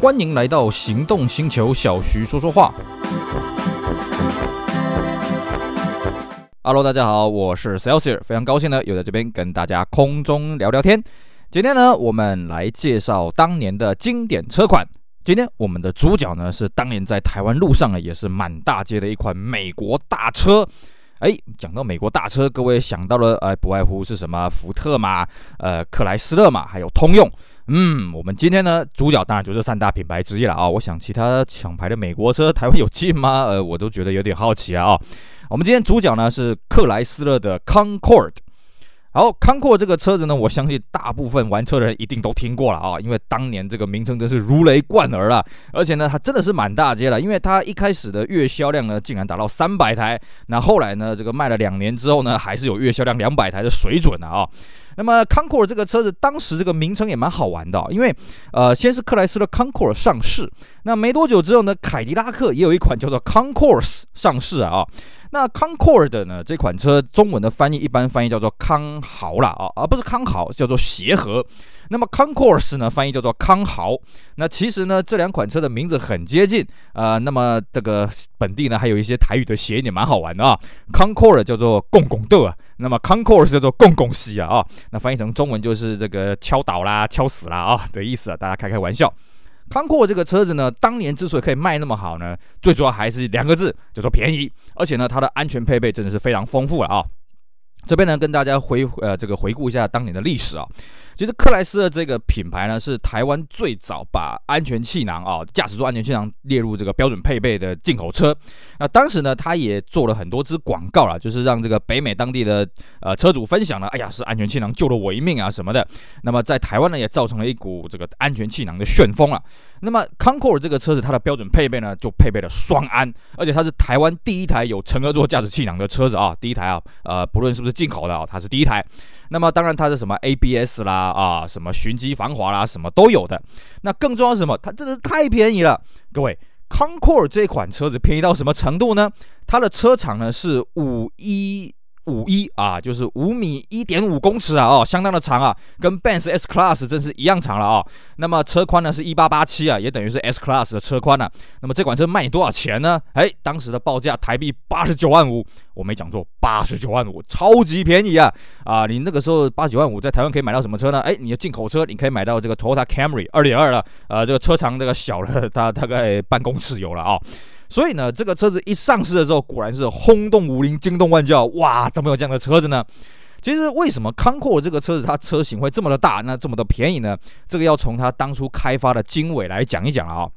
欢迎来到行动星球，小徐说说话。Hello，大家好，我是 Celsius，非常高兴呢，又在这边跟大家空中聊聊天。今天呢，我们来介绍当年的经典车款。今天我们的主角呢，是当年在台湾路上呢，也是满大街的一款美国大车。哎，讲到美国大车，各位想到了，哎，不外乎是什么福特嘛，呃，克莱斯勒嘛，还有通用。嗯，我们今天呢，主角当然就是三大品牌之一了啊。我想其他抢牌的美国车，台湾有进吗？呃，我都觉得有点好奇啊。我们今天主角呢是克莱斯勒的 Concord。好，康阔这个车子呢，我相信大部分玩车的人一定都听过了啊，因为当年这个名称真是如雷贯耳啊，而且呢，它真的是满大街了，因为它一开始的月销量呢，竟然达到三百台，那后来呢，这个卖了两年之后呢，还是有月销量两百台的水准的啊。那么 c o n c o r d 这个车子当时这个名称也蛮好玩的，因为呃，先是克莱斯勒 c o n c o r d 上市，那没多久之后呢，凯迪拉克也有一款叫做 Concours 上市啊。那 Concord 呢，这款车中文的翻译一般翻译叫做康豪啦啊，而不是康豪，叫做协和。那么 Concourse 呢，翻译叫做康豪。那其实呢，这两款车的名字很接近啊、呃。那么这个本地呢，还有一些台语的谐音也蛮好玩的啊。Concord 叫做共共的啊，那么 Concourse 叫做共共西啊啊。那翻译成中文就是这个敲倒啦、敲死啦啊的意思啊，大家开开玩笑。康阔这个车子呢，当年之所以可以卖那么好呢，最主要还是两个字，就说便宜。而且呢，它的安全配备真的是非常丰富了啊。这边呢，跟大家回呃这个回顾一下当年的历史啊。其实克莱斯勒这个品牌呢，是台湾最早把安全气囊啊，驾驶座安全气囊列入这个标准配备的进口车。那当时呢，他也做了很多支广告啦，就是让这个北美当地的呃车主分享了，哎呀，是安全气囊救了我一命啊什么的。那么在台湾呢，也造成了一股这个安全气囊的旋风啊。那么 Concorde 这个车子，它的标准配备呢，就配备了双安，而且它是台湾第一台有乘额座驾驶气囊的车子啊，第一台啊，呃，不论是不是进口的啊，它是第一台。那么当然它是什么 ABS 啦啊，什么循迹防滑啦，什么都有的。那更重要是什么？它真的是太便宜了。各位，Concorde 这款车子便宜到什么程度呢？它的车长呢是五一。五一啊，就是五米一点五公尺啊，哦，相当的长啊，跟 Benz S Class 真是一样长了啊。那么车宽呢是一八八七啊，也等于是 S Class 的车宽呢。那么这款车卖你多少钱呢？哎，当时的报价台币八十九万五，我没讲错，八十九万五，超级便宜啊！啊，你那个时候八十九万五在台湾可以买到什么车呢？哎，你的进口车你可以买到这个 Toyota Camry 二点二了，呃，这个车长这个小了，它大概半公尺有了啊。所以呢，这个车子一上市的时候，果然是轰动武林，惊动万教。哇，怎么有这样的车子呢？其实为什么康阔这个车子它车型会这么的大，那这么的便宜呢？这个要从它当初开发的经纬来讲一讲了啊。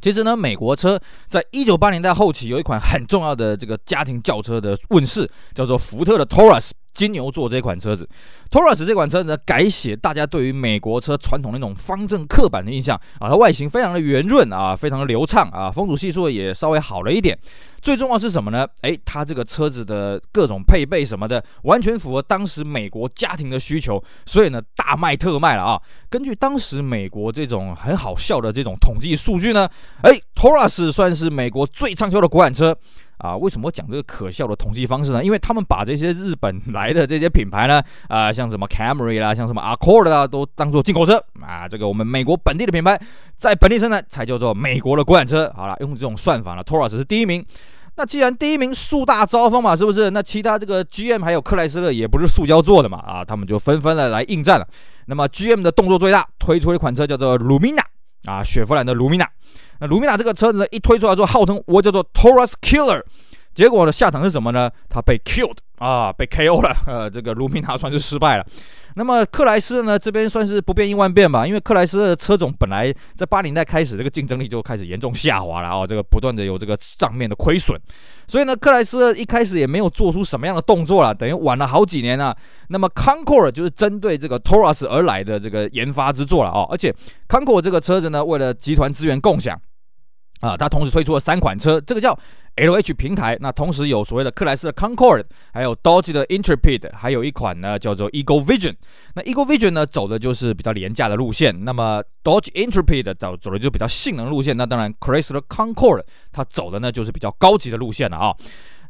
其实呢，美国车在一九八零代后期有一款很重要的这个家庭轿车的问世，叫做福特的 Taurus。金牛座这款车子，Taurus 这款车子呢，改写大家对于美国车传统那种方正刻板的印象啊，它外形非常的圆润啊，非常的流畅啊，风阻系数也稍微好了一点。最重要是什么呢？诶，它这个车子的各种配备什么的，完全符合当时美国家庭的需求，所以呢，大卖特卖了啊。根据当时美国这种很好笑的这种统计数据呢，诶，Taurus 算是美国最畅销的国产车。啊，为什么讲这个可笑的统计方式呢？因为他们把这些日本 来的这些品牌呢，啊，像什么 Camry 啦，像什么 Accord 啦，都当做进口车啊。这个我们美国本地的品牌在本地生产才叫做美国的国产车。好了，用这种算法呢，Taurus 是第一名。那既然第一名树大招风嘛，是不是？那其他这个 GM 还有克莱斯勒也不是塑胶做的嘛，啊，他们就纷纷的来应战了。那么 GM 的动作最大，推出一款车叫做 Lumina 啊，雪佛兰的 Lumina。那卢米娜这个车子呢，一推出来之后，号称我叫做 Taurus Killer，结果的，下场是什么呢？他被 killed 啊，被 KO 了。呃，这个卢米娜算是失败了。那么克莱斯呢，这边算是不变应万变吧，因为克莱斯的车种本来在八零代开始，这个竞争力就开始严重下滑了啊，这个不断的有这个账面的亏损，所以呢，克莱斯一开始也没有做出什么样的动作了，等于晚了好几年啊。那么 Concord 就是针对这个 Taurus 而来的这个研发之作了啊，而且 Concord 这个车子呢，为了集团资源共享。啊，它同时推出了三款车，这个叫 LH 平台。那同时有所谓的克莱斯的 Concord，还有 Dodge 的 Intrepid，还有一款呢叫做 Eagle Vision。那 Eagle Vision 呢走的就是比较廉价的路线，那么 Dodge Intrepid 走走的就比较性能路线。那当然 Chrysler Concord 它走的呢就是比较高级的路线了啊。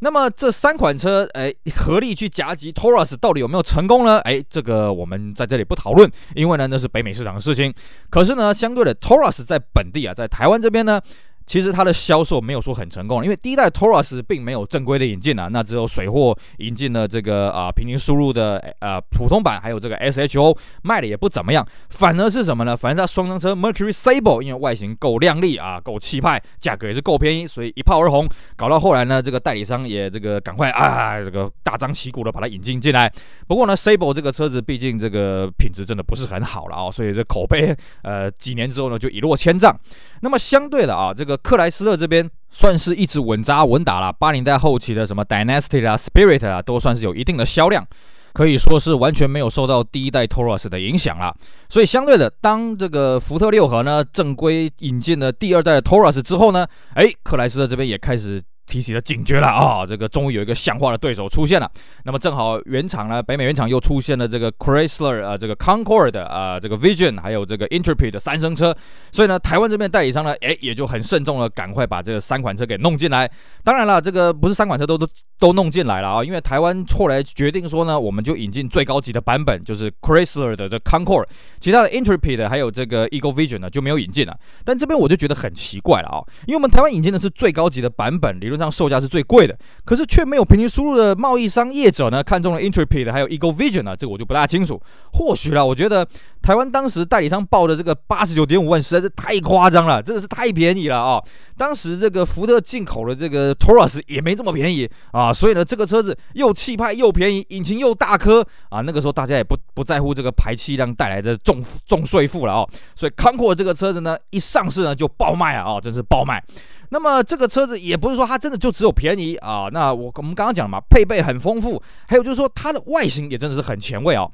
那么这三款车，哎，合力去夹击 Taurus 到底有没有成功呢？哎，这个我们在这里不讨论，因为呢那是北美市场的事情。可是呢，相对的 Taurus 在本地啊，在台湾这边呢。其实它的销售没有说很成功，因为第一代 Taurus 并没有正规的引进啊，那只有水货引进了这个啊、平行输入的呃普通版，还有这个 SHO 卖的也不怎么样，反而是什么呢？反正它双缸车 Mercury Sable 因为外形够靓丽啊，够气派，价格也是够便宜，所以一炮而红。搞到后来呢，这个代理商也这个赶快啊这个大张旗鼓的把它引进进来。不过呢，Sable 这个车子毕竟这个品质真的不是很好了啊，所以这口碑呃几年之后呢就一落千丈。那么相对的啊这个。克莱斯勒这边算是一直稳扎稳打了，八零代后期的什么 Dynasty 啊、Spirit 啊，都算是有一定的销量，可以说是完全没有受到第一代 Taurus 的影响啦。所以相对的，当这个福特六合呢正规引进了第二代的 Taurus 之后呢，哎，克莱斯勒这边也开始。提起了警觉了啊、这个终于有一个像话的对手出现了。那么正好原厂呢，北美原厂又出现了这个 Chrysler 啊、呃，这个 Concord 啊、呃，这个 Vision 还有这个 Intrepid 的三生车。所以呢，台湾这边代理商呢，哎，也就很慎重了，赶快把这个三款车给弄进来。当然了，这个不是三款车都都都弄进来了啊，因为台湾后来决定说呢，我们就引进最高级的版本，就是 Chrysler 的这 Concord，其他的 Intrepid 还有这个 Eagle Vision 呢就没有引进了。但这边我就觉得很奇怪了啊，因为我们台湾引进的是最高级的版本，理论上售价是最贵的，可是却没有平行输入的贸易商业者呢看中了 Intrepid 还有 Eagle Vision 呢，这个我就不大清楚。或许啦，我觉得台湾当时代理商报的这个八十九点五万实在是太夸张了，真的是太便宜了啊！当时这个福特进口的这个 Taurus 也没这么便宜啊，所以呢，这个车子又气派又便宜，引擎又大颗啊，那个时候大家也不不在乎这个排气量带来的重重税负了啊，所以 Concorde 这个车子呢一上市呢就爆卖啊，真是爆卖。那么这个车子也不是说它真的就只有便宜啊，那我我们刚刚讲了嘛，配备很丰富，还有就是说它的外形也真的是很前卫啊。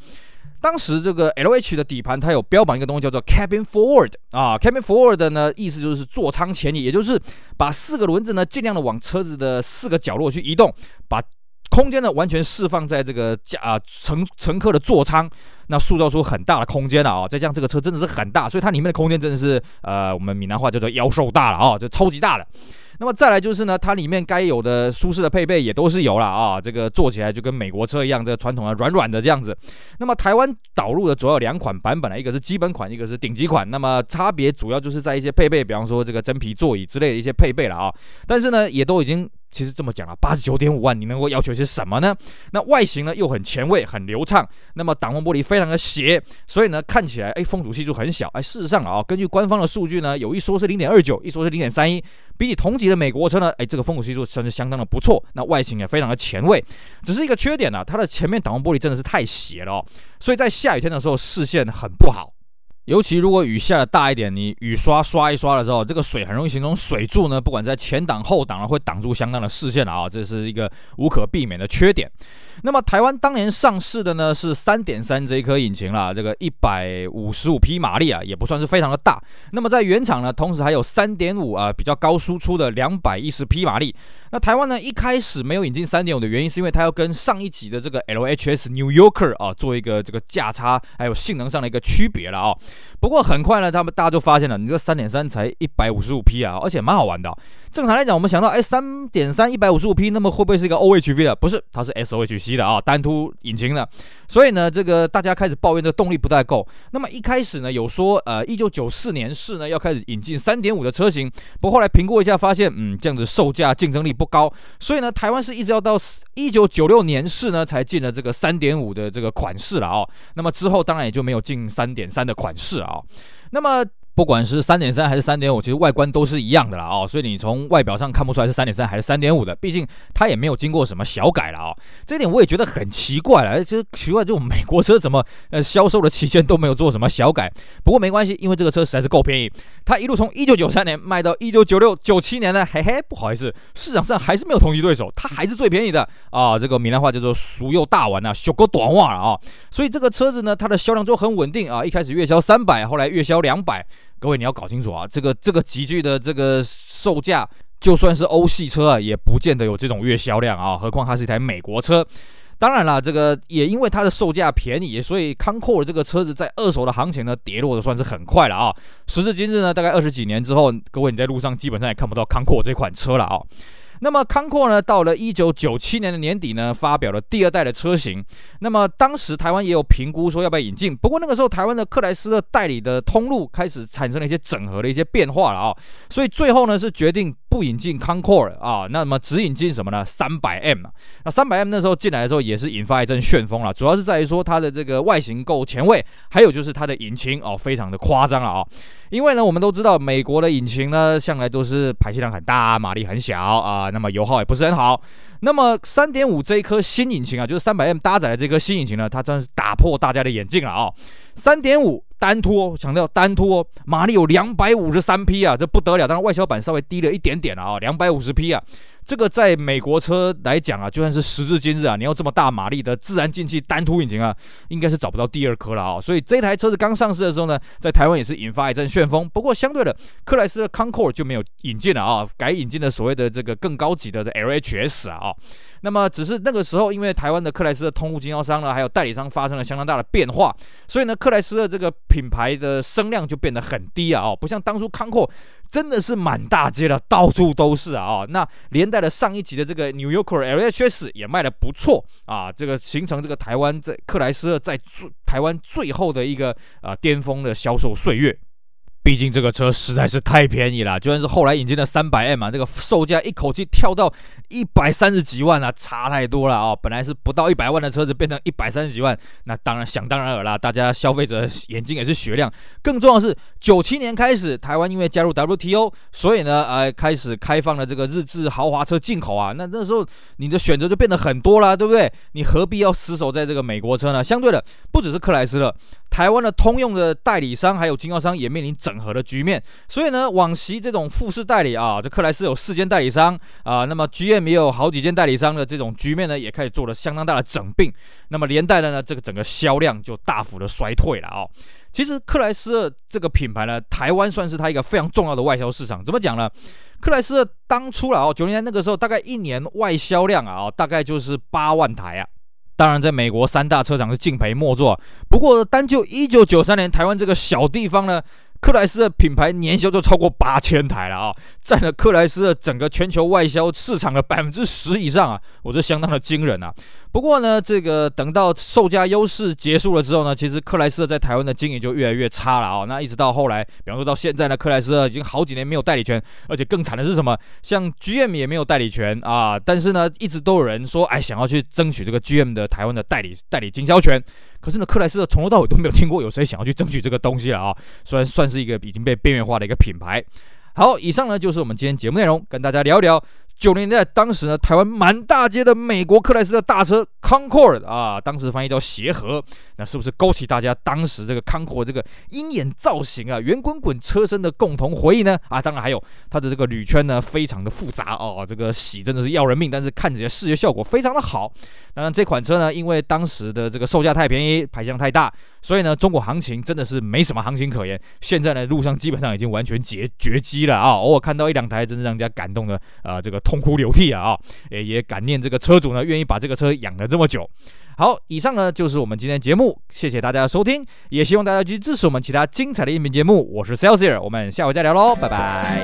当时这个 LH 的底盘它有标榜一个东西叫做 Cabin Forward 啊，Cabin Forward 呢意思就是座舱前移，也就是把四个轮子呢尽量的往车子的四个角落去移动，把空间呢完全释放在这个驾啊乘乘客的座舱。那塑造出很大的空间了啊！再加上这个车真的是很大，所以它里面的空间真的是呃，我们闽南话叫做腰瘦大了啊，就超级大的。那么再来就是呢，它里面该有的舒适的配备也都是有了啊，这个坐起来就跟美国车一样，这个传统的软软的这样子。那么台湾导入的主要两款版本呢，一个是基本款，一个是顶级款。那么差别主要就是在一些配备，比方说这个真皮座椅之类的一些配备了啊。但是呢，也都已经其实这么讲了，八十九点五万，你能够要求些什么呢？那外形呢又很前卫，很流畅。那么挡风玻璃非常的斜，所以呢看起来哎风阻系数很小。哎，事实上啊，根据官方的数据呢，有一说是零点二九，一说是零点三一。比起同级的美国车呢，哎，这个风阻系数算是相当的不错，那外形也非常的前卫，只是一个缺点呢、啊，它的前面挡风玻璃真的是太斜了哦，所以在下雨天的时候视线很不好，尤其如果雨下的大一点，你雨刷刷一刷的时候，这个水很容易形成水柱呢，不管在前挡后挡呢，会挡住相当的视线啊，这是一个无可避免的缺点。那么台湾当年上市的呢是三点三这一颗引擎啦，这个一百五十五匹马力啊，也不算是非常的大。那么在原厂呢，同时还有三点五啊比较高输出的两百一十匹马力。那台湾呢一开始没有引进三点五的原因，是因为它要跟上一级的这个 LHS New Yorker 啊做一个这个价差还有性能上的一个区别了啊。不过很快呢，他们大家就发现了，你这个三点三才一百五十五匹啊，而且蛮好玩的。正常来讲，我们想到哎三点三一百五十五匹，那么会不会是一个 OHV 的？不是，它是 SOHC。的啊，单凸引擎的，所以呢，这个大家开始抱怨这动力不太够。那么一开始呢，有说呃，一九九四年式呢要开始引进三点五的车型，不过后来评估一下发现，嗯，这样子售价竞争力不高，所以呢，台湾是一直要到一九九六年式呢才进了这个三点五的这个款式了啊。那么之后当然也就没有进三点三的款式啊。好那么不管是三点三还是三点五，其实外观都是一样的啦哦，所以你从外表上看不出来是三点三还是三点五的，毕竟它也没有经过什么小改了哦。这点我也觉得很奇怪了，其实奇怪，这种美国车怎么呃销售的期间都没有做什么小改？不过没关系，因为这个车实在是够便宜，它一路从一九九三年卖到一九九六九七年呢，嘿嘿，不好意思，市场上还是没有同级对手，它还是最便宜的啊。这个闽南话叫做“俗又大碗”啊，小狗短袜了啊。所以这个车子呢，它的销量就很稳定啊，一开始月销三百，后来月销两百。各位，你要搞清楚啊，这个这个集聚的这个售价，就算是欧系车啊，也不见得有这种月销量啊。何况它是一台美国车。当然了，这个也因为它的售价便宜，所以康括的这个车子在二手的行情呢，跌落的算是很快了啊。时至今日呢，大概二十几年之后，各位你在路上基本上也看不到康酷这款车了啊。那么康阔呢，到了一九九七年的年底呢，发表了第二代的车型。那么当时台湾也有评估说要不要引进，不过那个时候台湾的克莱斯勒代理的通路开始产生了一些整合的一些变化了啊，所以最后呢是决定不引进 concor 啊，那么只引进什么呢？三百 M 啊，那三百 M 那时候进来的时候也是引发一阵旋风了，主要是在于说它的这个外形够前卫，还有就是它的引擎哦非常的夸张了啊，因为呢我们都知道美国的引擎呢向来都是排气量很大，马力很小啊，那么油耗也不是很好。那么三点五这一颗新引擎啊，就是三百 M 搭载的这颗新引擎呢，它真是打破大家的眼镜了啊！三点五单拖，强调单拖，马力有两百五十三匹啊，这不得了！当然外销版稍微低了一点点啊，两百五十匹啊。这个在美国车来讲啊，就算是时至今日啊，你要这么大马力的自然进气单凸引擎啊，应该是找不到第二颗了啊。所以这台车子刚上市的时候呢，在台湾也是引发一阵旋风。不过相对的，克莱斯勒康阔就没有引进了啊，改引进了所谓的这个更高级的 LHS 啊。那么只是那个时候，因为台湾的克莱斯勒通路经销商呢，还有代理商发生了相当大的变化，所以呢，克莱斯勒这个品牌的声量就变得很低啊。哦，不像当初康阔真的是满大街的，到处都是啊。哦，那连带的上一集的这个 New Yorker LHS 也卖的不错啊，这个形成这个台湾在克莱斯勒在最台湾最后的一个啊巅峰的销售岁月。毕竟这个车实在是太便宜了，就算是后来引进的三百 M 啊，这个售价一口气跳到一百三十几万啊，差太多了啊！本来是不到一百万的车子，变成一百三十几万，那当然想当然尔啦，大家消费者眼睛也是雪亮。更重要的是，九七年开始，台湾因为加入 WTO，所以呢，呃，开始开放了这个日制豪华车进口啊。那那时候你的选择就变得很多了，对不对？你何必要死守在这个美国车呢？相对的，不只是克莱斯勒。台湾的通用的代理商还有经销商也面临整合的局面，所以呢，往昔这种复式代理啊，这克莱斯有四间代理商啊，那么 GM 也有好几间代理商的这种局面呢，也开始做了相当大的整并，那么连带的呢，这个整个销量就大幅的衰退了啊。其实克莱斯勒这个品牌呢，台湾算是它一个非常重要的外销市场。怎么讲呢？克莱斯勒当初了啊，九零年那个时候大概一年外销量啊，大概就是八万台啊。当然，在美国三大车厂是敬陪末座。不过，单就一九九三年台湾这个小地方呢，克莱斯的品牌年销就超过八千台了啊，占了克莱斯的整个全球外销市场的百分之十以上啊，我这相当的惊人啊。不过呢，这个等到售价优势结束了之后呢，其实克莱斯勒在台湾的经营就越来越差了啊。那一直到后来，比方说到现在呢，克莱斯勒已经好几年没有代理权，而且更惨的是什么？像 GM 也没有代理权啊。但是呢，一直都有人说，哎，想要去争取这个 GM 的台湾的代理代理经销权。可是呢，克莱斯勒从头到尾都没有听过有谁想要去争取这个东西了啊。虽然算是一个已经被边缘化的一个品牌。好，以上呢就是我们今天节目内容，跟大家聊一聊。九零年代，当时呢，台湾满大街的美国克莱斯勒大车康阔啊，当时翻译叫协和，那是不是勾起大家当时这个康阔这个鹰眼造型啊、圆滚滚车身的共同回忆呢？啊，当然还有它的这个铝圈呢，非常的复杂哦，这个洗真的是要人命，但是看起来视觉效果非常的好。当然，这款车呢，因为当时的这个售价太便宜，排量太大，所以呢，中国行情真的是没什么行情可言。现在呢，路上基本上已经完全绝绝迹了啊，偶尔看到一两台，真是让人家感动的啊，这个。痛哭流涕啊！啊，也也感念这个车主呢，愿意把这个车养了这么久。好，以上呢就是我们今天的节目，谢谢大家的收听，也希望大家继续支持我们其他精彩的音频节目。我是 Celsius，我们下回再聊喽，拜拜。